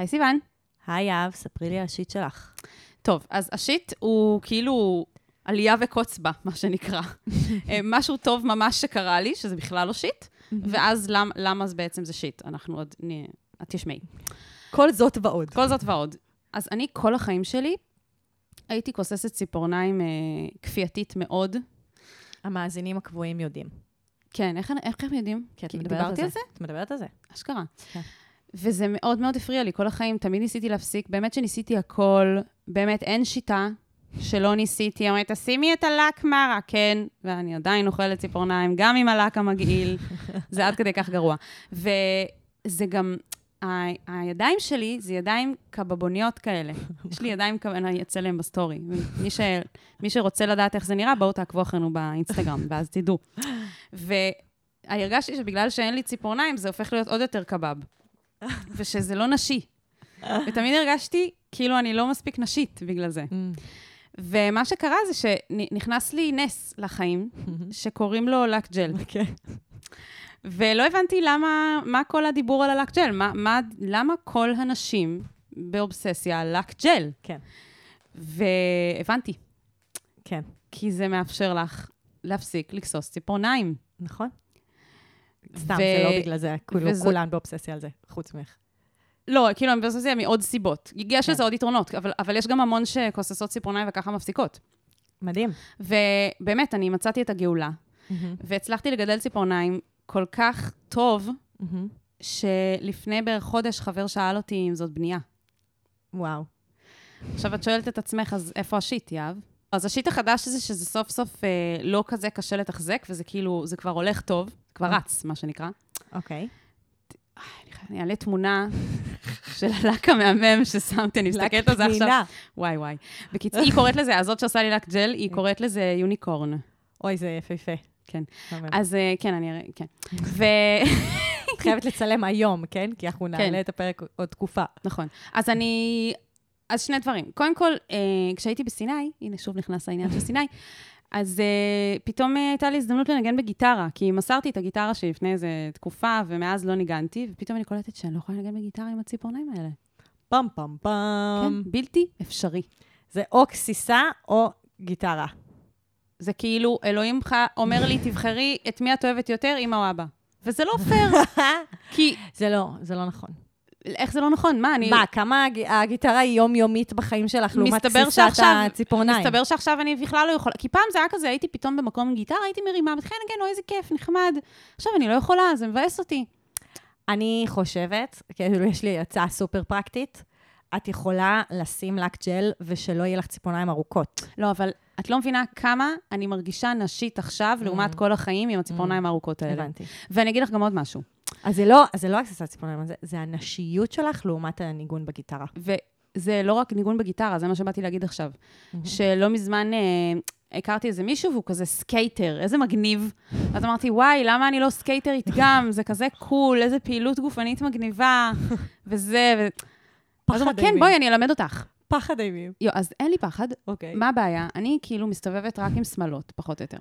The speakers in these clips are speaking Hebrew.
היי סיוון. היי יהב, ספרי לי על השיט שלך. טוב, אז השיט הוא כאילו עלייה וקוץ בה, מה שנקרא. אה, משהו טוב ממש שקרה לי, שזה בכלל לא שיט, ואז למ, למה זה בעצם זה שיט? אנחנו עוד... נ... את תשמעי. כל זאת ועוד. כל זאת ועוד. אז אני כל החיים שלי הייתי כוססת ציפורניים אה, כפייתית מאוד. המאזינים הקבועים יודעים. כן, איך, איך הם יודעים? כי את מדברת. על זה? את מדברת על זה. אשכרה. כן. וזה מאוד מאוד הפריע לי כל החיים, תמיד ניסיתי להפסיק, באמת שניסיתי הכל, באמת אין שיטה שלא ניסיתי, אמרתי, תשימי את הלק מרה, כן, ואני עדיין אוכלת ציפורניים, גם עם הלק המגעיל, זה עד כדי כך גרוע. וזה גם, ה- הידיים שלי זה ידיים קבבוניות כאלה. יש לי ידיים, קב- אני אצלם ב story. מי, ש, מי שרוצה לדעת איך זה נראה, בואו תעקבו אחרינו באינסטגרם, ואז תדעו. והרגשתי שבגלל שאין לי ציפורניים, זה הופך להיות עוד יותר קבב. ושזה לא נשי. ותמיד הרגשתי כאילו אני לא מספיק נשית בגלל זה. ומה שקרה זה שנכנס לי נס לחיים, שקוראים לו לק ג'ל. כן. ולא הבנתי למה, מה כל הדיבור על הלק ג'ל, מה, מה, למה כל הנשים באובססיה על לק ג'ל. כן. והבנתי, כן. כי זה מאפשר לך להפסיק לכסוס ציפורניים. נכון. סתם, ו- זה לא בגלל זה, כאילו וזו- כולן באובססיה על זה, חוץ ממך. לא, כאילו, אני באובססיה מעוד סיבות. יש כן. לזה עוד יתרונות, אבל, אבל יש גם המון שכוססות ציפורניים וככה מפסיקות. מדהים. ובאמת, אני מצאתי את הגאולה, והצלחתי לגדל ציפורניים כל כך טוב, שלפני בערך חודש חבר שאל אותי אם זאת בנייה. וואו. עכשיו, את שואלת את עצמך, אז איפה השיט, יהב? אז השיט החדש הזה, שזה סוף סוף אה, לא כזה קשה לתחזק, וזה כאילו, זה כבר הולך טוב, כבר רץ, מה שנקרא. אוקיי. אני אעלה תמונה של הלק המהמם ששמתי, אני מסתכלת על זה עכשיו. פנינה. וואי, וואי. בקיצור, היא קוראת לזה, הזאת שעושה לי לק ג'ל, היא קוראת לזה יוניקורן. אוי, זה יפהפה. כן. אז אה, כן, אני אראה, כן. ו... את חייבת לצלם היום, כן? כי אנחנו נעלה את הפרק עוד תקופה. נכון. אז אני... אז שני דברים. קודם כל, אה, כשהייתי בסיני, הנה שוב נכנס העניין של סיני, אז אה, פתאום אה, הייתה לי הזדמנות לנגן בגיטרה, כי מסרתי את הגיטרה שלי לפני איזה תקופה, ומאז לא ניגנתי, ופתאום אני קולטת שאני לא יכולה לנגן בגיטרה עם הציפורניים האלה. פעם פעם פעם. כן, בלתי אפשרי. זה או כסיסה או גיטרה. זה כאילו, אלוהים ח- אומר לי, תבחרי את מי את אוהבת יותר, אמא או אבא. וזה לא פייר, כי זה לא, זה לא נכון. איך זה לא נכון? מה, אני... מה, כמה הג- הגיטרה היא יומיומית בחיים שלך לעומת שעכשיו- הציפורניים? מסתבר שעכשיו אני בכלל לא יכולה, כי פעם זה היה כזה, הייתי פתאום במקום עם גיטרה, הייתי מרימה, מתחילה לנגן, אוי, איזה כיף, נחמד. עכשיו אני לא יכולה, זה מבאס אותי. אני חושבת, כאילו יש לי הצעה סופר פרקטית, את יכולה לשים לק ג'ל ושלא יהיה לך ציפורניים ארוכות. לא, אבל את לא מבינה כמה אני מרגישה נשית עכשיו, לעומת כל החיים עם הציפורניים הארוכות האלה. הבנתי. ואני אגיד לך גם עוד משהו. אז זה לא, אז זה לא הכסיסת ציפורניים, זה, זה הנשיות שלך לעומת הניגון בגיטרה. וזה לא רק ניגון בגיטרה, זה מה שבאתי להגיד עכשיו. שלא מזמן אה, הכרתי איזה מישהו והוא כזה skater, איזה מגניב. אז אמרתי, וואי, למה אני לא סקייטרית גם? זה כזה cool, איזה פעילות גופנית מגניבה, וזה, ו... אז הוא אמר, כן, אימים. בואי, אני אלמד אותך. פחד אימים. יו, אז אין לי פחד. אוקיי. מה הבעיה? אני כאילו מסתובבת רק עם שמלות, פחות או יותר.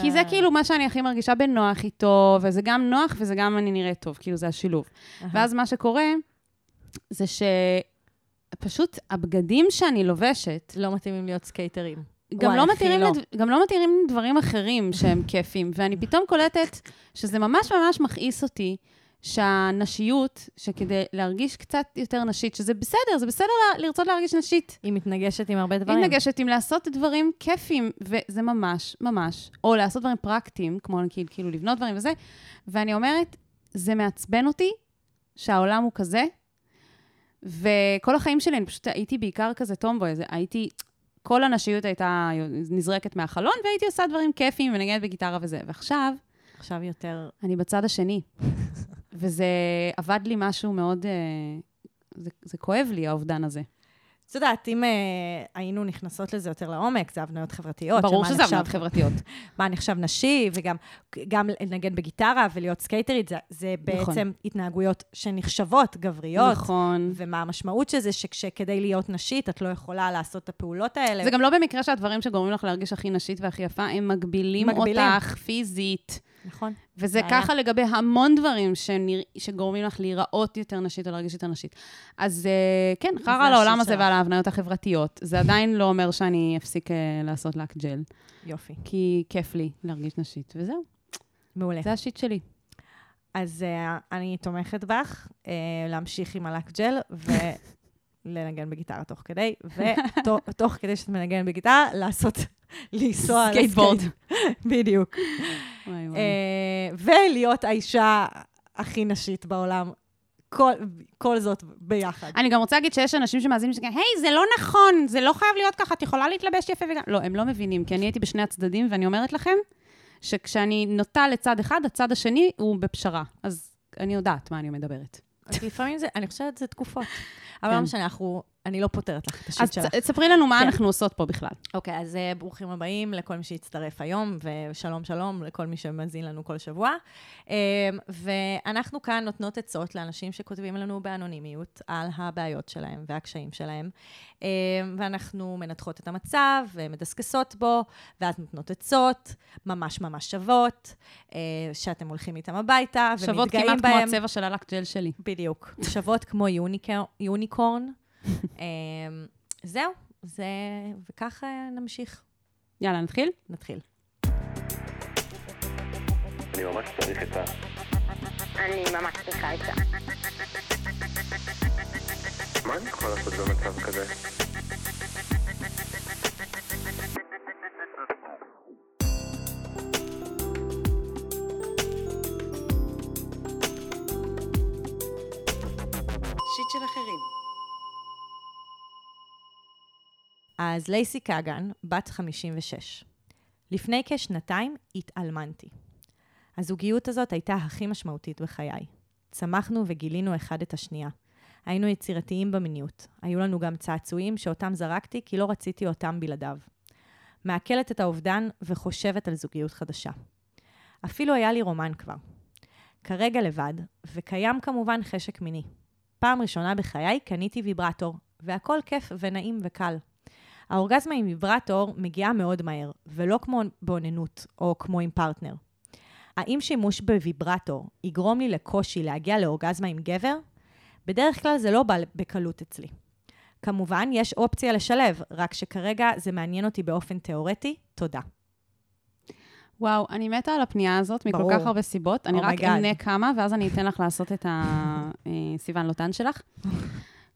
כי זה אה, כאילו מה שאני הכי מרגישה בנוח איתו, וזה גם נוח וזה גם אני נראית טוב, כאילו זה השילוב. ואז מה שקורה, זה שפשוט הבגדים שאני לובשת, לא מתאימים להיות סקייטרים. גם וואי, לא, הכי מתירים לא. לד... גם לא מתירים דברים אחרים שהם כיפים, ואני פתאום קולטת שזה ממש ממש מכעיס אותי, שהנשיות, שכדי להרגיש קצת יותר נשית, שזה בסדר, זה בסדר לרצות להרגיש נשית. היא מתנגשת עם הרבה היא דברים. מתנגשת עם לעשות דברים כיפים, וזה ממש, ממש, או לעשות דברים פרקטיים, כמו נגיד, כאילו לבנות דברים וזה, ואני אומרת, זה מעצבן אותי שהעולם הוא כזה, וכל החיים שלי, אני פשוט הייתי בעיקר כזה טומבוי, הייתי, כל הנשיות הייתה נזרקת מהחלון, והייתי עושה דברים כיפיים ונגנת בגיטרה וזה. ועכשיו, עכשיו יותר... אני בצד השני, וזה עבד לי משהו מאוד, אה, זה, זה כואב לי, האובדן הזה. את יודעת, אם אה, היינו נכנסות לזה יותר לעומק, זה הבניות חברתיות. ברור שזה נחשב- חברתיות. מה נחשב נשי, וגם גם לנגן בגיטרה ולהיות סקייטרית, זה, זה בעצם נכון. התנהגויות שנחשבות גבריות. נכון. ומה המשמעות של זה, שכדי להיות נשית, את לא יכולה לעשות את הפעולות האלה. זה גם לא במקרה שהדברים שגורמים לך להרגיש הכי נשית והכי יפה, הם מגבילים, מגבילים. אותך פיזית. נכון. וזה בעיה. ככה לגבי המון דברים שנרא... שגורמים לך להיראות יותר נשית או להרגיש יותר נשית. אז אה, כן, חרא על העולם הזה. ועל ההבניות החברתיות. זה עדיין לא אומר שאני אפסיק אה, לעשות לק ג'ל, יופי. כי כיף לי להרגיש נשית, וזהו, מעולה. זה ה shit שלי. אז אה, אני תומכת בך אה, להמשיך עם הלק ג'ל ולנגן בגיטרה תוך כדי, ותוך כדי שאת מנגנת בגיטרה, לעשות, לנסוע על סקייטבורד. ה skate. בדיוק. אה, ולהיות האישה הכי נשית בעולם. כל, כל זאת ביחד. אני גם רוצה להגיד שיש אנשים שמאזינים שכן, היי, זה לא נכון, זה לא חייב להיות ככה, את יכולה להתלבש יפה וגם... לא, הם לא מבינים, כי אני הייתי בשני הצדדים, ואני אומרת לכם, שכשאני נוטה לצד אחד, הצד השני הוא בפשרה. אז אני יודעת מה אני מדברת. אז לפעמים זה, אני חושבת שזה תקופות. אבל כן. לא משנה, אנחנו, אני לא פותרת לך את השיט אז שלך. ת- תספרי לנו מה כן. אנחנו עושות פה בכלל. אוקיי, אז אה, ברוכים הבאים לכל מי שהצטרף היום, ושלום שלום לכל מי שמאזין לנו כל שבוע. אה, ואנחנו כאן נותנות עצות לאנשים שכותבים לנו באנונימיות על הבעיות שלהם והקשיים שלהם. אה, ואנחנו מנתחות את המצב ומדסקסות בו, ואז נותנות עצות ממש ממש שוות, אה, שאתם הולכים איתם הביתה שוות ומתגאים כמעט כמו בהם. הצבע של הלק ג'ל שלי. בדיוק. שוות כמו יוניקורן. אה, זהו, זה... וכך אה, נמשיך. יאללה, נתחיל? נתחיל. אני ממש צריך עצה. אני ממש צריכה עצה. מה אני יכול לעשות במצב כזה? אז לייסי קאגן, בת 56. לפני כשנתיים התאלמנתי. הזוגיות הזאת הייתה הכי משמעותית בחיי. צמחנו וגילינו אחד את השנייה. היינו יצירתיים במיניות. היו לנו גם צעצועים שאותם זרקתי כי לא רציתי אותם בלעדיו. מעכלת את האובדן וחושבת על זוגיות חדשה. אפילו היה לי רומן כבר. כרגע לבד, וקיים כמובן חשק מיני. פעם ראשונה בחיי קניתי ויברטור, והכל כיף ונעים וקל. האורגזמה עם ויברטור מגיעה מאוד מהר, ולא כמו באוננות או כמו עם פרטנר. האם שימוש בוויברטור יגרום לי לקושי להגיע לאורגזמה עם גבר? בדרך כלל זה לא בא בקלות אצלי. כמובן, יש אופציה לשלב, רק שכרגע זה מעניין אותי באופן תיאורטי. תודה. וואו, אני מתה על הפנייה הזאת מכל ברור. כך הרבה סיבות. אני Oh רק my God. אמנה כמה, ואז אני אתן לך לעשות את הסיוון לוטן שלך.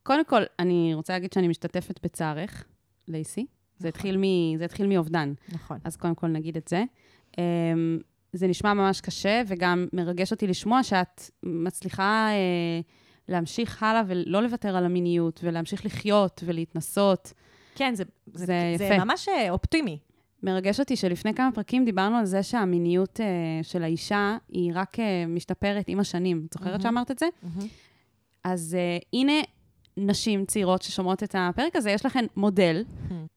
קודם כל, אני רוצה להגיד שאני משתתפת בצערך, לייסי. זה התחיל מ- זה התחיל מאובדן. נכון. אז קודם כל נגיד את זה. אמ, זה נשמע ממש קשה, וגם מרגש אותי לשמוע שאת מצליחה אה, להמשיך הלאה ולא לוותר על המיניות, ולהמשיך לחיות ולהתנסות. כן, זה, זה, זה זה יפה. ממש אה, אופטימי. מרגש אותי שלפני כמה פרקים דיברנו על זה שהמיניות אה, של האישה היא רק אה, משתפרת עם השנים. את זוכרת מהמם. שאמרת את זה? אז אה, הנה נשים צעירות ששומעות את הפרק הזה, יש לכן מודל.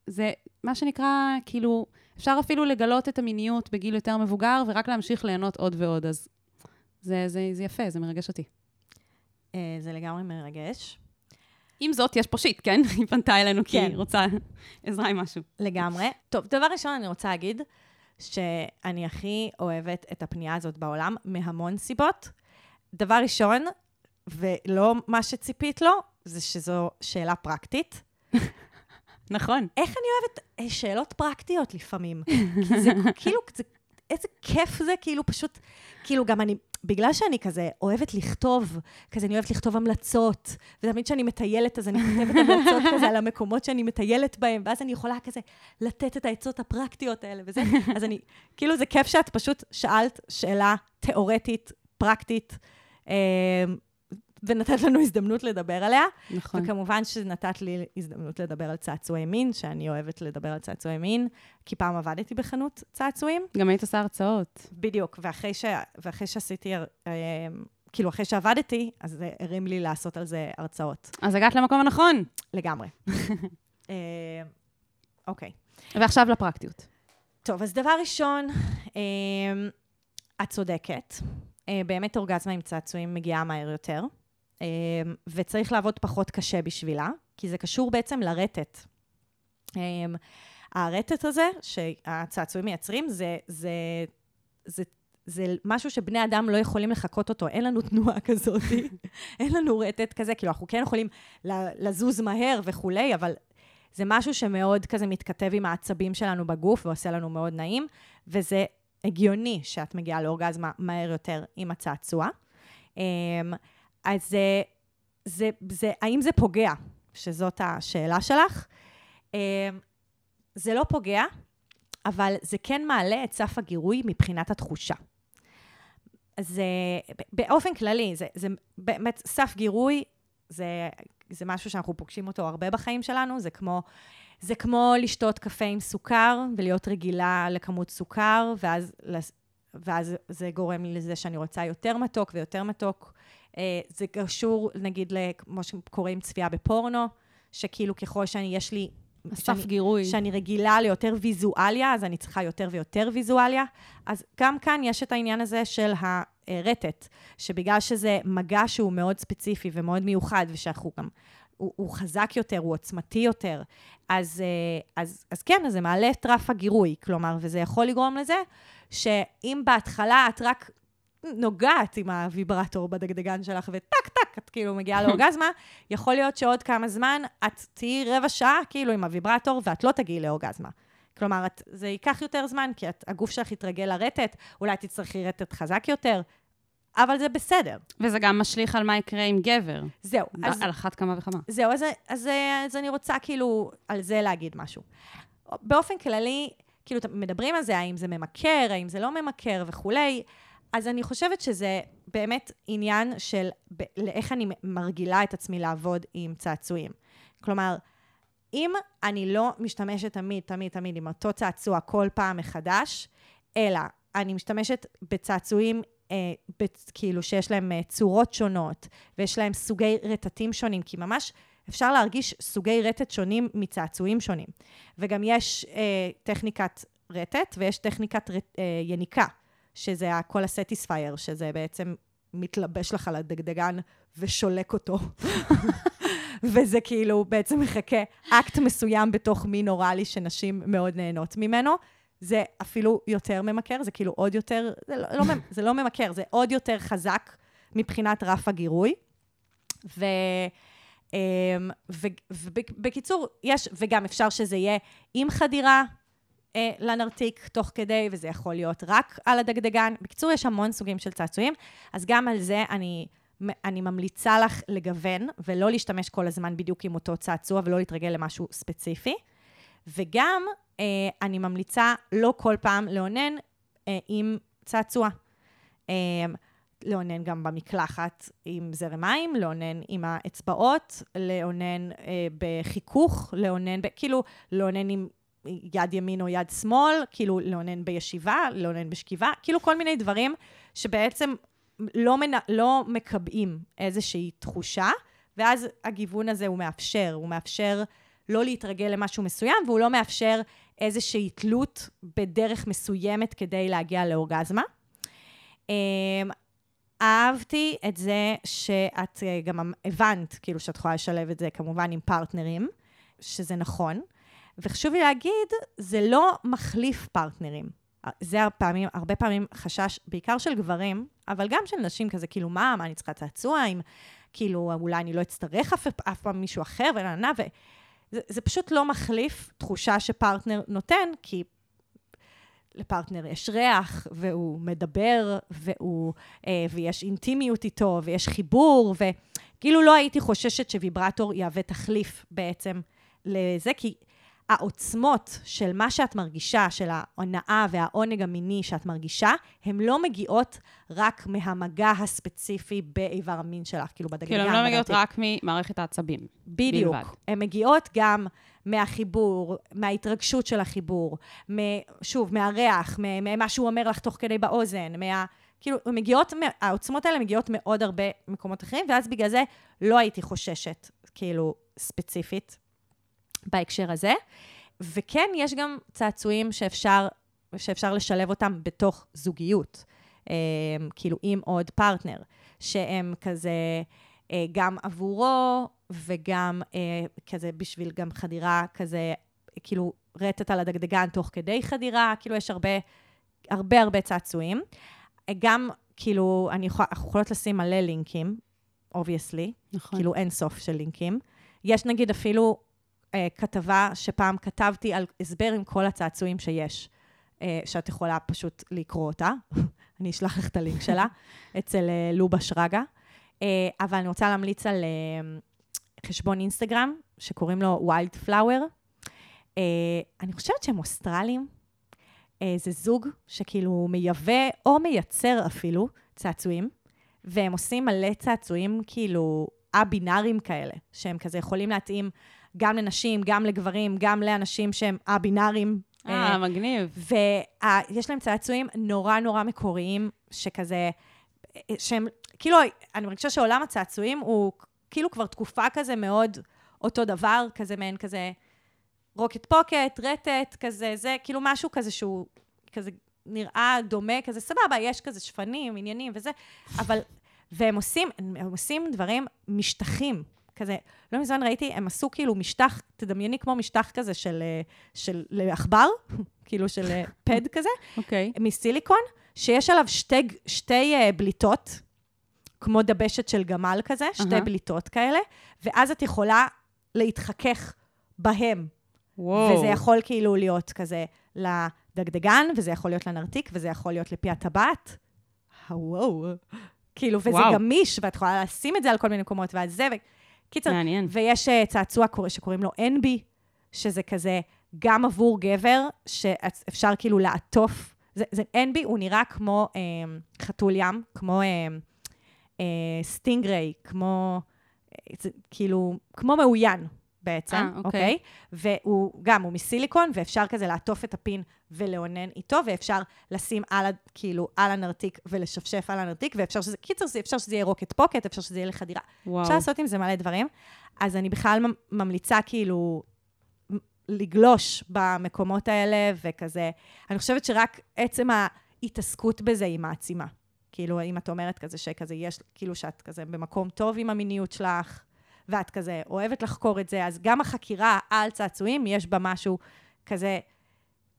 זה מה שנקרא, כאילו, אפשר אפילו לגלות את המיניות בגיל יותר מבוגר, ורק להמשיך ליהנות עוד ועוד. אז זה, זה, זה יפה, זה מרגש אותי. אה, זה לגמרי מרגש. עם זאת, יש פה שיט, כן? היא פנתה אלינו כי כן. היא רוצה עזרה עם משהו. לגמרי. טוב, דבר ראשון, אני רוצה להגיד שאני הכי אוהבת את הפנייה הזאת בעולם, מהמון סיבות. דבר ראשון, ולא מה שציפית לו, זה שזו שאלה פרקטית. נכון. איך אני אוהבת אה, שאלות פרקטיות לפעמים? כי זה כאילו, זה, איזה כיף זה, כאילו פשוט, כאילו גם אני, בגלל שאני כזה אוהבת לכתוב, כזה אני אוהבת לכתוב המלצות, ותמיד כשאני מטיילת, אז אני כותבת המלצות כזה על המקומות שאני מטיילת בהם, ואז אני יכולה כזה לתת את העצות הפרקטיות האלה וזה, אז אני, כאילו זה כיף שאת פשוט שאלת שאלה תיאורטית, פרקטית, אה, ונתת לנו הזדמנות לדבר עליה. נכון. וכמובן שנתת לי הזדמנות לדבר על צעצועי מין, שאני אוהבת לדבר על צעצועי מין, כי פעם עבדתי בחנות צעצועים. גם היית עושה הרצאות. בדיוק, ואחרי, ש... ואחרי שעשיתי, אה, כאילו, אחרי שעבדתי, אז זה הרים לי לעשות על זה הרצאות. אז הגעת למקום הנכון. לגמרי. אה, אוקיי. ועכשיו לפרקטיות. טוב, אז דבר ראשון, אה, את צודקת. באמת אורגזמה עם צעצועים מגיעה מהר יותר, וצריך לעבוד פחות קשה בשבילה, כי זה קשור בעצם לרטט. אה, הרטט הזה שהצעצועים מייצרים, זה, זה, זה זה משהו שבני אדם לא יכולים לחקות אותו, אין לנו תנועה כזאת, אין לנו רטט כזה, כאילו, אנחנו כן יכולים לזוז מהר וכולי, אבל זה משהו שמאוד כזה מתכתב עם העצבים שלנו בגוף ועושה לנו מאוד נעים, וזה הגיוני שאת מגיעה לאורגזמה מהר יותר עם הצעצוע. אז זה, זה, זה, האם זה פוגע? שזאת השאלה שלך. אמ, זה לא פוגע, אבל זה כן מעלה את סף הגירוי מבחינת התחושה. אז באופן כללי, זה, זה באמת, סף גירוי זה, זה משהו שאנחנו פוגשים אותו הרבה בחיים שלנו, זה כמו, זה כמו לשתות קפה עם סוכר ולהיות רגילה לכמות סוכר, ואז, ואז זה גורם לי לזה שאני רוצה יותר מתוק ויותר מתוק. אה, זה קשור, נגיד, כמו שקורה עם צפייה בפורנו, שכאילו ככל שאני, יש לי אסף גירוי. שאני רגילה ליותר ויזואליה, אז אני צריכה יותר ויותר ויזואליה. אז גם כאן יש את העניין הזה של הרטט, שבגלל שזה מגע שהוא מאוד ספציפי ומאוד מיוחד, ושאנחנו גם... הוא, הוא חזק יותר, הוא עוצמתי יותר, אז, אה, אז, אז כן, אז זה מעלה את רף הגירוי, כלומר, וזה יכול לגרום לזה שאם בהתחלה את רק נוגעת עם הוויברטור בדגדגן שלך, וטק, טק, את כאילו מגיעה לאורגזמה, יכול להיות שעוד כמה זמן את תהיי רבע שעה כאילו עם הוויברטור, ואת לא תגיעי לאורגזמה. כלומר, את, זה ייקח יותר זמן, כי את, הגוף שלך יתרגל לרטט, אולי תצטרכי רטט חזק יותר, אבל זה בסדר. וזה גם משליך על מה יקרה עם גבר. זהו. אז, על אחת כמה וכמה. זהו, אז, אז, אז אני רוצה כאילו על זה להגיד משהו. באופן כללי, כאילו, מדברים על זה, האם זה ממכר, האם זה לא ממכר וכולי. אז אני חושבת שזה באמת עניין של איך אני מרגילה את עצמי לעבוד עם צעצועים. כלומר, אם אני לא משתמשת תמיד, תמיד, תמיד עם אותו צעצוע כל פעם מחדש, אלא אני משתמשת בצעצועים אה, ב- כאילו שיש להם אה, צורות שונות, ויש להם סוגי רטטים שונים, כי ממש אפשר להרגיש סוגי רטט שונים מצעצועים שונים. וגם יש אה, טכניקת רטט ויש טכניקת רט, אה, יניקה. שזה כל הסטיספייר, שזה בעצם מתלבש לך על הדגדגן ושולק אותו. וזה כאילו בעצם מחכה אקט מסוים בתוך מין אוראלי שנשים מאוד נהנות ממנו. זה אפילו יותר ממכר, זה כאילו עוד יותר, זה לא, לא, זה לא ממכר, זה עוד יותר חזק מבחינת רף הגירוי. ו... אמ, ובקיצור, יש, וגם אפשר שזה יהיה עם חדירה, אה, לנרתיק תוך כדי, וזה יכול להיות רק על הדגדגן. בקיצור, יש המון סוגים של צעצועים, אז גם על זה אני, אני ממליצה לך לגוון, ולא להשתמש כל הזמן בדיוק עם אותו צעצוע, ולא להתרגל למשהו ספציפי. וגם אה, אני ממליצה לא כל פעם לאונן אה, עם צעצוע. אה, לאונן גם במקלחת עם זרם מים, לאונן עם האצבעות, לאונן אה, בחיכוך, לאונן, ב, כאילו, לאונן עם יד ימין או יד שמאל, כאילו לאונן בישיבה, לאונן בשכיבה, כאילו כל מיני דברים שבעצם לא, מנ... לא מקבעים איזושהי תחושה, ואז הגיוון הזה הוא מאפשר, הוא מאפשר לא להתרגל למשהו מסוים, והוא לא מאפשר איזושהי תלות בדרך מסוימת כדי להגיע לאורגזמה. אמ, אהבתי את זה שאת אה, גם הבנת, כאילו, שאת יכולה לשלב את זה כמובן עם פרטנרים, שזה נכון. וחשוב לי להגיד, זה לא מחליף פרטנרים. זה הפעמים, הרבה פעמים חשש, בעיקר של גברים, אבל גם של נשים כזה, כאילו, מה, מה אני צריכה צעצוע, אם כאילו, אולי אני לא אצטרך אף, אף פעם מישהו אחר, ונענה, ו... זה, זה פשוט לא מחליף תחושה שפרטנר נותן, כי לפרטנר יש ריח, והוא מדבר, והוא, אה, ויש אינטימיות איתו, ויש חיבור, וכאילו לא הייתי חוששת שוויברטור יהווה תחליף בעצם לזה, כי העוצמות של מה שאת מרגישה, של ההונאה והעונג המיני שאת מרגישה, הן לא מגיעות רק מהמגע הספציפי באיבר המין שלך, כאילו בדגן. כאילו, הן לא מגיעות רק ממערכת העצבים. בדיוק. הן מגיעות גם מהחיבור, מההתרגשות של החיבור, שוב, מהריח, ממה שהוא אומר לך תוך כדי באוזן, מה... כאילו, מגיעות, העוצמות האלה מגיעות מעוד הרבה מקומות אחרים, ואז בגלל זה לא הייתי חוששת, כאילו, ספציפית, בהקשר הזה. וכן, יש גם צעצועים שאפשר, שאפשר לשלב אותם בתוך זוגיות, אה, כאילו עם עוד פרטנר, שהם כזה אה, גם עבורו וגם אה, כזה בשביל גם חדירה כזה, כאילו רטט על הדגדגן תוך כדי חדירה, כאילו יש הרבה, הרבה הרבה צעצועים. גם, כאילו, אני יכול, אנחנו יכולות לשים מלא לינקים, obviously, נכון. כאילו אין סוף של לינקים. יש נגיד אפילו אה, כתבה שפעם כתבתי על הסבר עם כל הצעצועים שיש, אה, שאת יכולה פשוט לקרוא אותה. אני אשלח לך את הלינק שלה, אצל אה, לובה שרגא. אה, אבל אני רוצה להמליץ על אה, חשבון אינסטגרם, שקוראים לו Wild Flower. אה, אני חושבת שהם אוסטרלים. אה, זה זוג שכאילו מייבא או מייצר אפילו צעצועים, והם עושים מלא צעצועים כאילו א-בינאריים כאלה, שהם כזה יכולים להתאים גם לנשים, גם לגברים, גם לאנשים שהם א-בינאריים. אה, מגניב. ויש להם צעצועים נורא נורא מקוריים, שכזה, שהם, כאילו, אני מרגישה שעולם הצעצועים הוא כאילו כבר תקופה כזה מאוד אותו דבר, כזה מעין כזה רוקט פוקט, רטט, כזה, זה כאילו משהו כזה שהוא כזה נראה דומה, כזה סבבה, יש כזה שפנים, עניינים וזה, אבל, והם עושים, הם עושים דברים משטחים. כזה, לא מזמן ראיתי, הם עשו כאילו משטח, תדמייני כמו משטח כזה של, אה, של לעכבר, כאילו של אה, פד כזה, אוקיי. מסיליקון, שיש עליו שתי, שתי uh, בליטות, כמו דבשת של גמל כזה, שתי אהה. בליטות כאלה, ואז את יכולה להתחכך בהם. וואו. וזה יכול כאילו להיות כזה לדגדגן, וזה יכול להיות לנרתיק, וזה יכול להיות לפי הטבעת. וואו. כאילו, וזה וואו. גמיש, ואת יכולה לשים את זה על כל מיני מקומות, ועל זה. קיצר, מעניין. ויש uh, צעצוע קורא- שקוראים לו NB, שזה כזה גם עבור גבר, שאפשר כאילו לעטוף. זה, זה NB, הוא נראה כמו אה, חתול ים, כמו אה, אה, stingray, כמו, אה, זה, כאילו, כמו מאוין בעצם, אה, אוקיי. אוקיי? והוא גם, הוא מסיליקון, ואפשר כזה לעטוף את הפין ולאונן איתו, ואפשר לשים על, כאילו, על הנרתיק ולשפשף על הנרתיק, ואפשר שזה, קיצר, זה- אפשר שזה יהיה rocket pocket, אפשר שזה יהיה לחדירה. וואו. אפשר לעשות עם זה מלא דברים. אז אני בכלל ממ- ממליצה כאילו לגלוש במקומות האלה, וכזה, אני חושבת שרק עצם ההתעסקות בזה היא מעצימה. כאילו, אם את אומרת כזה שכזה יש, כאילו שאת כזה במקום טוב עם המיניות שלך, ואת כזה אוהבת לחקור את זה, אז גם החקירה על צעצועים, יש בה משהו כזה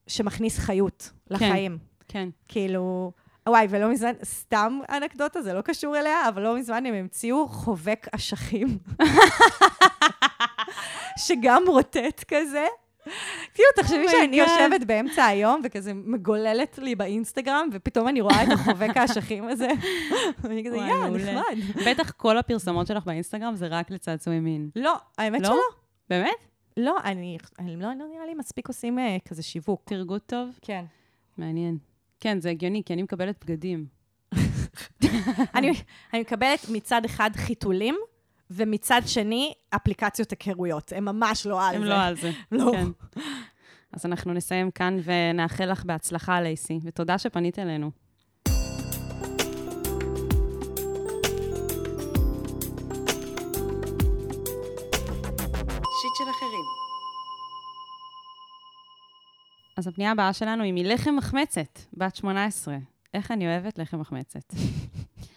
שמכניס חיות לחיים. כן. כאילו, וואי, ולא מזמן, סתם אנקדוטה, זה לא קשור אליה, אבל לא מזמן הם המציאו חובק אשכים. שגם רוטט כזה. כאילו, תחשבי Oh שאני. יושבת באמצע היום וכזה מגוללת לי באינסטגרם, ופתאום אני רואה את החובק האשכים הזה. ואני כזה, יא, מעולה." נחמד. בטח כל הפרסומות שלך באינסטגרם זה רק לצעצועי מין. לא, האמת לא? שלא. באמת? לא, אני, לא, לא נראה לי מספיק עושים אה, כזה שיווק. תרגות טוב? כן. מעניין. כן, זה הגיוני, כי אני מקבלת בגדים. אני, אני מקבלת מצד אחד חיתולים, ומצד שני, אפליקציות היכרויות. הם ממש לא על הם זה. לא על זה. לא. כן. אז אנחנו נסיים כאן ונאחל לך בהצלחה, לייסי, ותודה שפנית אלינו. שיט של אחרים. אז הפנייה הבאה שלנו היא מלחם מחמצת, בת 18. איך אני אוהבת לחם מחמצת.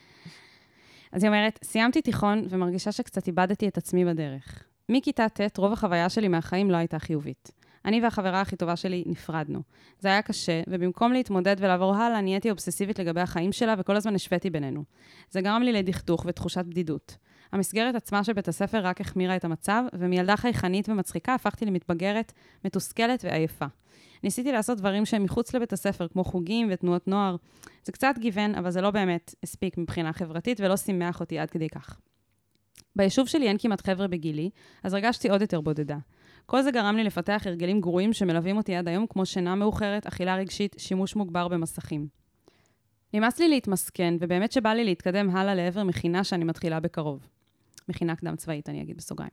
אז היא אומרת, סיימתי תיכון ומרגישה שקצת איבדתי את עצמי בדרך. מכיתה ט', רוב החוויה שלי מהחיים לא הייתה חיובית. אני והחברה הכי טובה שלי נפרדנו. זה היה קשה, ובמקום להתמודד ולעבור הלאה, נהייתי אובססיבית לגבי החיים שלה, וכל הזמן השוויתי בינינו. זה גרם לי לדכדוך ותחושת בדידות. המסגרת עצמה של בית הספר רק החמירה את המצב, ומילדה חייכנית ומצחיקה הפכתי למתבגרת, מתוסכלת ועייפה. ניסיתי לעשות דברים שהם מחוץ לבית הספר, כמו חוגים ותנועות נוער. זה קצת גיוון, אבל זה לא באמת הספיק מבחינה חברתית ולא שימח אותי עד כדי כך. ביישוב שלי אין כמעט חבר'ה בגילי, אז הרגשתי עוד יותר בודדה. כל זה גרם לי לפתח הרגלים גרועים שמלווים אותי עד היום, כמו שינה מאוחרת, אכילה רגשית, שימוש מוגבר במסכים. נמאס לי להתמסכן, ובאמת שבא לי להתקדם הלאה לעבר מכינה שאני מתחילה בקרוב. מכינה קדם צבאית, אני אגיד בסוגריים.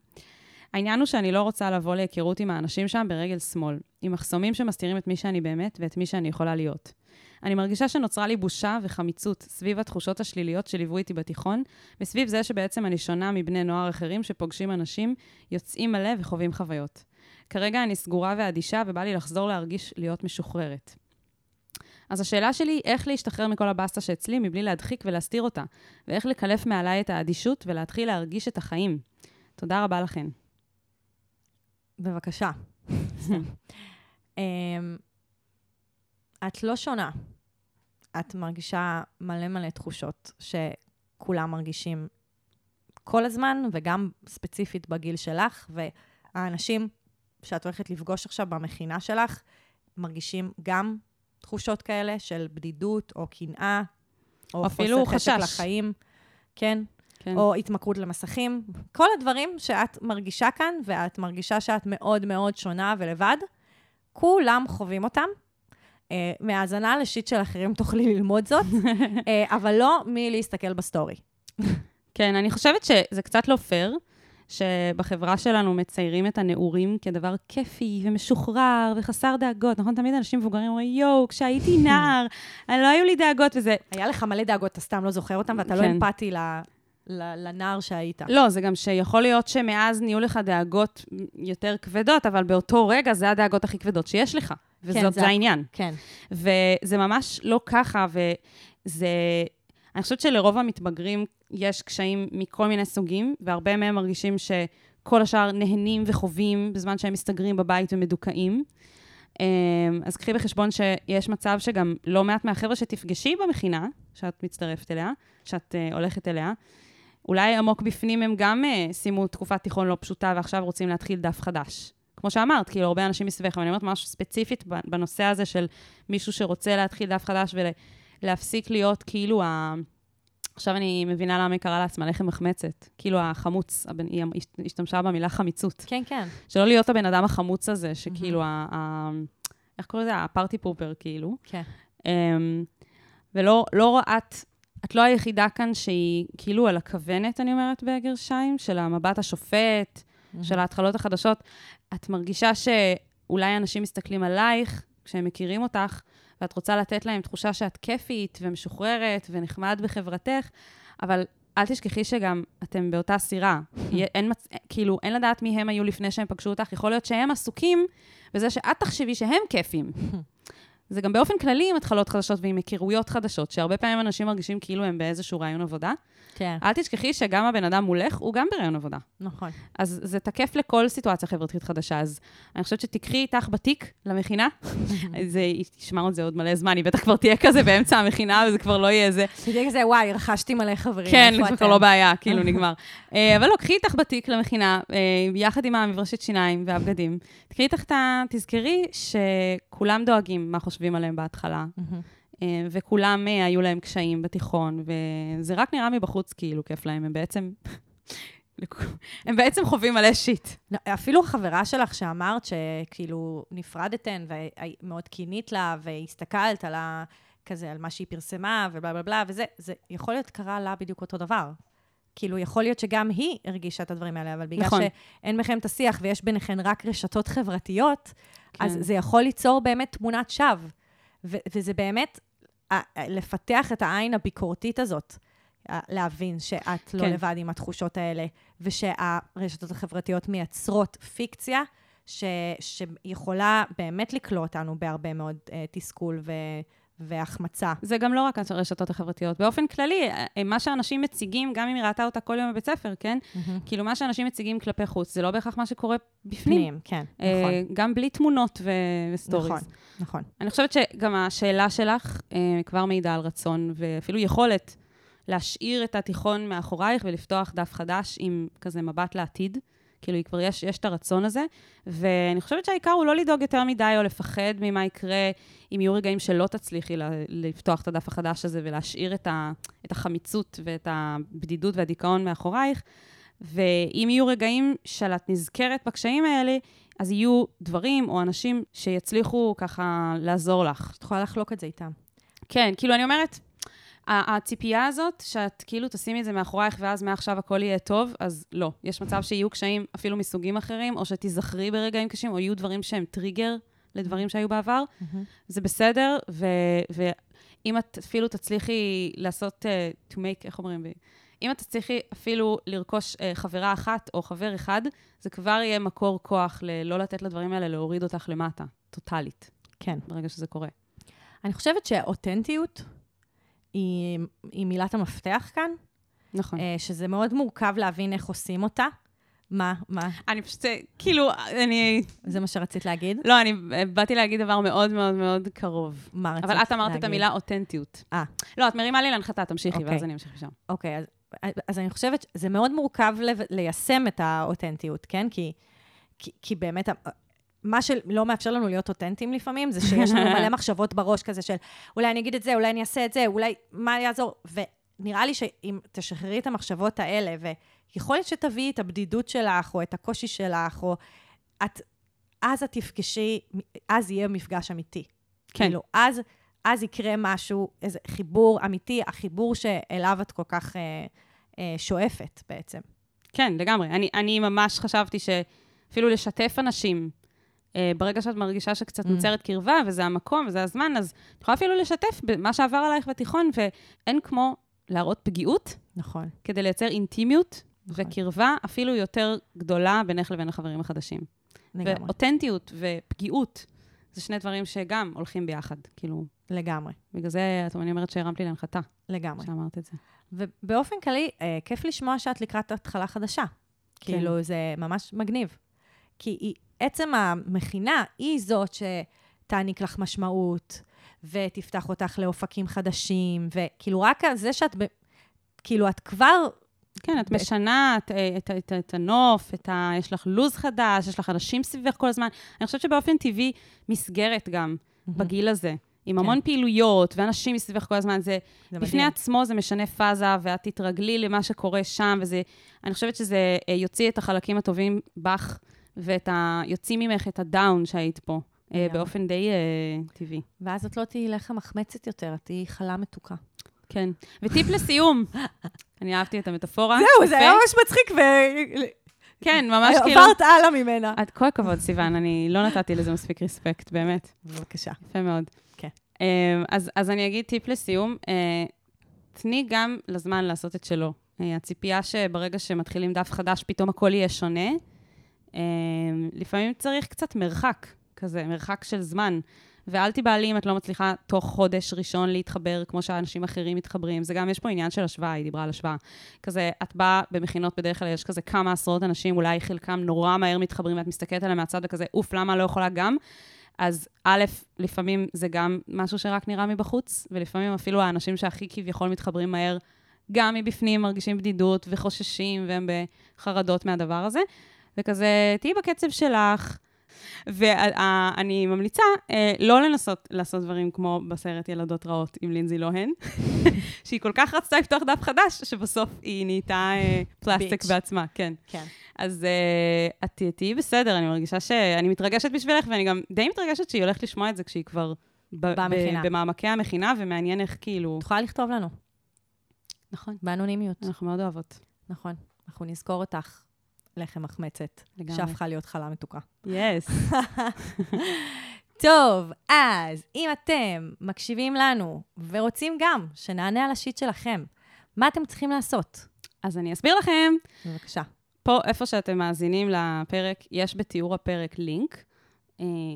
העניין הוא שאני לא רוצה לבוא להיכרות עם האנשים שם ברגל שמאל, עם מחסומים שמסתירים את מי שאני באמת ואת מי שאני יכולה להיות. אני מרגישה שנוצרה לי בושה וחמיצות סביב התחושות השליליות שליוו איתי בתיכון, וסביב זה שבעצם אני שונה מבני נוער אחרים שפוגשים אנשים, יוצאים מלא וחווים חוויות. כרגע אני סגורה ואדישה ובא לי לחזור להרגיש להיות משוחררת. אז השאלה שלי היא איך להשתחרר מכל הבאסטה שאצלי מבלי להדחיק ולהסתיר אותה, ואיך לקלף מעליי את האדישות ולהתחיל להרגיש את החיים. תודה רבה לכן. בבקשה. אמ, את לא שונה. את מרגישה מלא מלא תחושות שכולם מרגישים כל הזמן, וגם ספציפית בגיל שלך, והאנשים שאת הולכת לפגוש עכשיו במכינה שלך, מרגישים גם תחושות כאלה של בדידות או קנאה, או אפילו חוסר חשק חשש. לחיים, כן, כן. או התמכרות למסכים. כל הדברים שאת מרגישה כאן, ואת מרגישה שאת מאוד מאוד שונה ולבד, כולם חווים אותם. אה, מהאזנה לשיט של אחרים תוכלי ללמוד זאת, אה, אבל לא מלהסתכל בסטורי. כן, אני חושבת שזה קצת לא פייר, שבחברה שלנו מציירים את הנעורים כדבר כיפי ומשוחרר וחסר דאגות, נכון? תמיד אנשים מבוגרים אומרים, יואו, כשהייתי נער, אני לא היו לי דאגות וזה. היה לך מלא דאגות, אתה סתם לא זוכר אותם, ואתה לא כן. אמפתי ל- לנער שהיית. לא, זה גם שיכול להיות שמאז נהיו לך דאגות יותר כבדות, אבל באותו רגע זה הדאגות הכי כבדות שיש לך. וזאת זה זה הכ- העניין. כן. וזה ממש לא ככה, וזה... אני חושבת שלרוב המתבגרים יש קשיים מכל מיני סוגים, והרבה מהם מרגישים שכל השאר נהנים וחווים בזמן שהם מסתגרים בבית ומדוכאים. אמ, אז קחי בחשבון שיש מצב שגם לא מעט מהחבר'ה שתפגשי במכינה, שאת מצטרפת אליה, שאת uh, הולכת אליה, אולי עמוק בפנים הם גם סיימו תקופת תיכון לא פשוטה ועכשיו רוצים להתחיל דף חדש. כמו שאמרת, כאילו, הרבה אנשים מסביבך, אבל אני אומרת משהו ספציפית בנושא הזה של מישהו שרוצה להתחיל דף חדש ולהפסיק להיות כאילו ה... עכשיו אני מבינה למה היא קראה לעצמה לחם מחמצת. כאילו החמוץ, הבן, היא השתמשה במילה חמיצות. כן, כן. שלא להיות הבן אדם החמוץ הזה, שכאילו, ה, ה, איך קוראים לזה? הפארטי פופר, כאילו. כן. Um, ולא לא, את, את לא היחידה כאן שהיא כאילו על הכוונת, אני אומרת בגרשיים, של המבט השופט, של ההתחלות החדשות. את מרגישה שאולי אנשים מסתכלים עלייך כשהם מכירים אותך, ואת רוצה לתת להם תחושה שאת כיפית ומשוחררת ונחמד בחברתך, אבל אל תשכחי שגם אתם באותה סירה. יהיה- אין, מצ... כאילו, אין לדעת מי הם היו לפני שהם פגשו אותך. יכול להיות שהם עסוקים בזה שאת תחשבי שהם כיפים. זה גם באופן כללי עם התחלות חדשות ועם היכרויות חדשות, שהרבה פעמים אנשים מרגישים כאילו הם באיזשהו רעיון עבודה. כן, אל תשכחי שגם הבן אדם מולך הוא גם ברעיון עבודה. נכון. אז זה תקף לכל סיטואציה חברתית חדשה. אז אני חושבת שתקחי איתך בתיק למכינה. זה, היא תשמע עוד זה עוד מלא זמן, היא בטח כבר תהיה כזה באמצע המכינה, וזה כבר לא יהיה זה. תדעי כזה, וואי, רכשתי מלא חברים. כן, זה אתם?" כבר לא בעיה, כאילו נגמר. אה, אבל לא, קחי איתך בתיק למכינה, אה, יחד עם המברשת שיניים והבגדים. תקחי איתך את ה... תזכרי שכולם דואגים מה חושבים עליהם בהתחלה. אה, וכולם אה, היו להם קשיים בתיכון, וזה רק נראה מבחוץ כאילו כיף להם, הם בעצם... הם בעצם חווים מלא שיט. לא, אפילו החברה שלך שאמרת שכאילו נפרדתן ומאוד קינית לה והסתכלת על ה... כזה, על מה שהיא פרסמה ובלה בלה בלה, וזה, זה יכול להיות קרה לה בדיוק אותו דבר. כאילו, יכול להיות שגם היא הרגישה את הדברים האלה, אבל בגלל נכון. שאין ביניכם את השיח ויש ביניכם רק רשתות חברתיות, כן. אז זה יכול ליצור באמת תמונת שווא. ו- וזה באמת לפתח את העין הביקורתית הזאת, להבין שאת לא כן. לבד עם התחושות האלה, ושהרשתות החברתיות מייצרות פיקציה ש- שיכולה באמת לקלוא אותנו בהרבה מאוד uh, תסכול ו- והחמצה. זה גם לא רק הרשתות החברתיות. באופן כללי, אה, מה שאנשים מציגים, גם אם היא ראתה אותה כל יום בבית ספר, כן? כאילו, מה שאנשים מציגים כלפי חוץ, זה לא בהכרח מה שקורה בפנים. פנים, כן, אה, נכון. גם בלי תמונות ו- וסטוריז. נכון, נכון. אני חושבת שגם השאלה שלך אה, כבר מעידה על רצון, ואפילו יכולת להשאיר את התיכון מאחורייך ולפתוח דף חדש עם כזה מבט לעתיד. כאילו, כבר יש, יש את הרצון הזה, ואני חושבת שהעיקר הוא לא לדאוג יותר מדי או לפחד ממה יקרה אם יהיו רגעים שלא תצליחי לפתוח את הדף החדש הזה ולהשאיר את, ה, את החמיצות ואת הבדידות והדיכאון מאחורייך. ואם יהיו רגעים שאת נזכרת בקשיים האלה, אז יהיו דברים או אנשים שיצליחו ככה לעזור לך. את יכולה לחלוק את זה איתם. כן, כאילו, אני אומרת, הציפייה הזאת, שאת כאילו תשימי את זה מאחורייך, ואז מעכשיו הכל יהיה טוב, אז לא. יש מצב שיהיו קשיים אפילו מסוגים אחרים, או שתיזכרי ברגעים קשים, או יהיו דברים שהם טריגר לדברים שהיו בעבר. זה בסדר, ו- ואם את אפילו תצליחי לעשות, uh, to make, איך אומרים? אם את תצליחי אפילו לרכוש uh, חברה אחת או חבר אחד, זה כבר יהיה מקור כוח ללא לתת לדברים האלה להוריד אותך למטה, טוטאלית, כן. ברגע שזה קורה. אני חושבת שהאותנטיות היא, היא מילת המפתח כאן, נכון. אה, שזה מאוד מורכב להבין איך עושים אותה, מה, מה? אני פשוט, כאילו, אני... זה מה שרצית להגיד? לא, אני באתי להגיד דבר מאוד מאוד מאוד קרוב. מה רצית אבל להגיד? את אמרת את המילה אותנטיות. אה. לא, את מרימה לי להנחתה, תמשיכי, אוקיי. ואז אני אמשיך משם. אוקיי, אז, אז אני חושבת שזה מאוד מורכב לב, ליישם את האותנטיות, כן? כי, כי, כי באמת, מה שלא מאפשר לנו להיות אותנטיים לפעמים, זה שיש לנו מלא מחשבות בראש כזה של, אולי אני אגיד את זה, אולי אני אעשה את זה, אולי, מה יעזור? ונראה לי שאם תשחררי את המחשבות האלה, ויכול להיות שתביאי את הבדידות שלך, או את הקושי שלך, או את, אז את תפגשי, אז יהיה מפגש אמיתי. כן. כאילו, אז, אז יקרה משהו, איזה חיבור אמיתי, החיבור שאליו את כל כך אה, אה, שואפת בעצם. כן, לגמרי. אני, אני ממש חשבתי שאפילו לשתף אנשים, ברגע שאת מרגישה שקצת Mm. נוצרת קרבה, וזה המקום, וזה הזמן, אז את יכולה אפילו לשתף במה שעבר עלייך בתיכון, ואין כמו להראות פגיעות נכון. כדי לייצר אינטימיות נכון. וקרבה אפילו יותר גדולה בינך לבין החברים החדשים. לגמרי. ואותנטיות ופגיעות, זה שני דברים שגם הולכים ביחד. כאילו, לגמרי. בגלל זה, את- אומרת שהרמת לי להנחתה, לגמרי. שאמרת את זה. ובאופן כללי, אה, כיף לשמוע שאת לקראת התחלה חדשה. כן. כאילו, זה ממש מגניב. כי היא, עצם המכינה היא זאת שתעניק לך משמעות, ותפתח אותך לאופקים חדשים, וכאילו, רק זה שאת, ב, כאילו, את כבר... כן, את משנה את, את, את, את הנוף, את ה, יש לך לו"ז חדש, יש לך אנשים סביבך כל הזמן. אני חושבת שבאופן טבעי מסגרת גם בגיל הזה, עם כן. המון פעילויות ואנשים מסביבך כל הזמן. זה, זה בפני מדהים. עצמו זה משנה פאזה, ואת תתרגלי למה שקורה שם, וזה, אני חושבת שזה אה, יוציא את החלקים הטובים בך, ואת ה... יוציא ממך את הדאון שהיית פה, אה. באופן די אה, טבעי. ואז את לא תהיי לחם מחמצת יותר, את תהיי חלה מתוקה. כן. וטיפ לסיום, אני אהבתי את המטאפורה. זהו, זה. היה ממש מצחיק, ו... כן, ממש כאילו... עברת הלאה ממנה. את, כל הכבוד, סיוון, אני לא נתתי לזה מספיק רספקט, באמת. בבקשה. יפה מאוד. כן. אה, אז, אז אני אגיד טיפ לסיום, אה, תני גם לזמן לעשות את שלו. אה, הציפייה שברגע שמתחילים דף חדש, פתאום הכל יהיה שונה. אה, לפעמים צריך קצת מרחק כזה, מרחק של זמן. ואל תיבהלי אם את לא מצליחה תוך חודש ראשון להתחבר כמו שאנשים אחרים מתחברים. זה גם, יש פה עניין של השוואה, היא דיברה על השוואה. כזה, את באה במכינות, בדרך כלל יש כזה כמה עשרות אנשים, אולי חלקם נורא מהר מתחברים, ואת מסתכלת עליהם מהצד וכזה, אוף, למה לא יכולה גם? אז א', לפעמים זה גם משהו שרק נראה מבחוץ, ולפעמים אפילו האנשים שהכי כביכול מתחברים מהר, גם מבפנים מרגישים בדידות וחוששים, והם בחרדות מהדבר הזה. וכזה, תהיי בקצב שלך. ואני ממליצה אה, לא לנסות לעשות דברים כמו בסרט ילדות רעות עם לינזי לוהן, שהיא כל כך רצתה לפתוח דף חדש, שבסוף היא נהייתה אה, פלסטיק ביץ'. בעצמה, כן. כן. אז uh, את תהיי בסדר, אני מרגישה שאני מתרגשת בשבילך, ואני גם די מתרגשת שהיא הולכת לשמוע את זה כשהיא כבר במכינה. במעמקי המכינה, ומעניין איך כאילו... את יכולה לכתוב לנו, נכון, באנונימיות. אנחנו מאוד אוהבות. נכון. אנחנו נזכור אותך, לחם מחמצת, לגמרי. שהפכה להיות חלה מתוקה. יס. טוב, אז אם אתם מקשיבים לנו ורוצים גם שנענה על השיט שלכם, מה אתם צריכים לעשות? אז אני אסביר לכם. בבקשה. פה, איפה שאתם מאזינים לפרק, יש בתיאור הפרק לינק,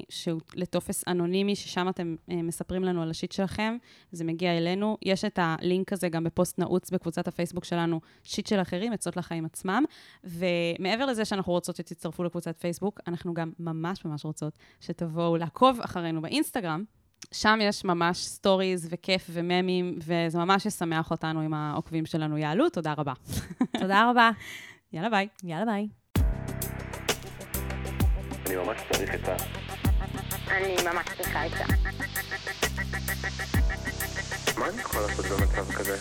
שהוא לטופס אנונימי, ששם אתם אה, מספרים לנו על השיט שלכם, זה מגיע אלינו. יש את הלינק הזה גם בפוסט נעוץ בקבוצת הפייסבוק שלנו, שיט של אחרים, עצות לחיים עצמם. ומעבר לזה שאנחנו רוצות שתצטרפו לקבוצת פייסבוק, אנחנו גם ממש ממש רוצות שתבואו לעקוב אחרינו באינסטגרם. שם יש ממש סטוריז וכיף וממים, וזה ממש ישמח אותנו אם העוקבים שלנו יעלו. תודה רבה. תודה רבה. יאללה, ביי. יאללה ביי. אני ממש צריך את ה... אני ממש צריכה עצה. מה אני יכול לעשות במצב כזה?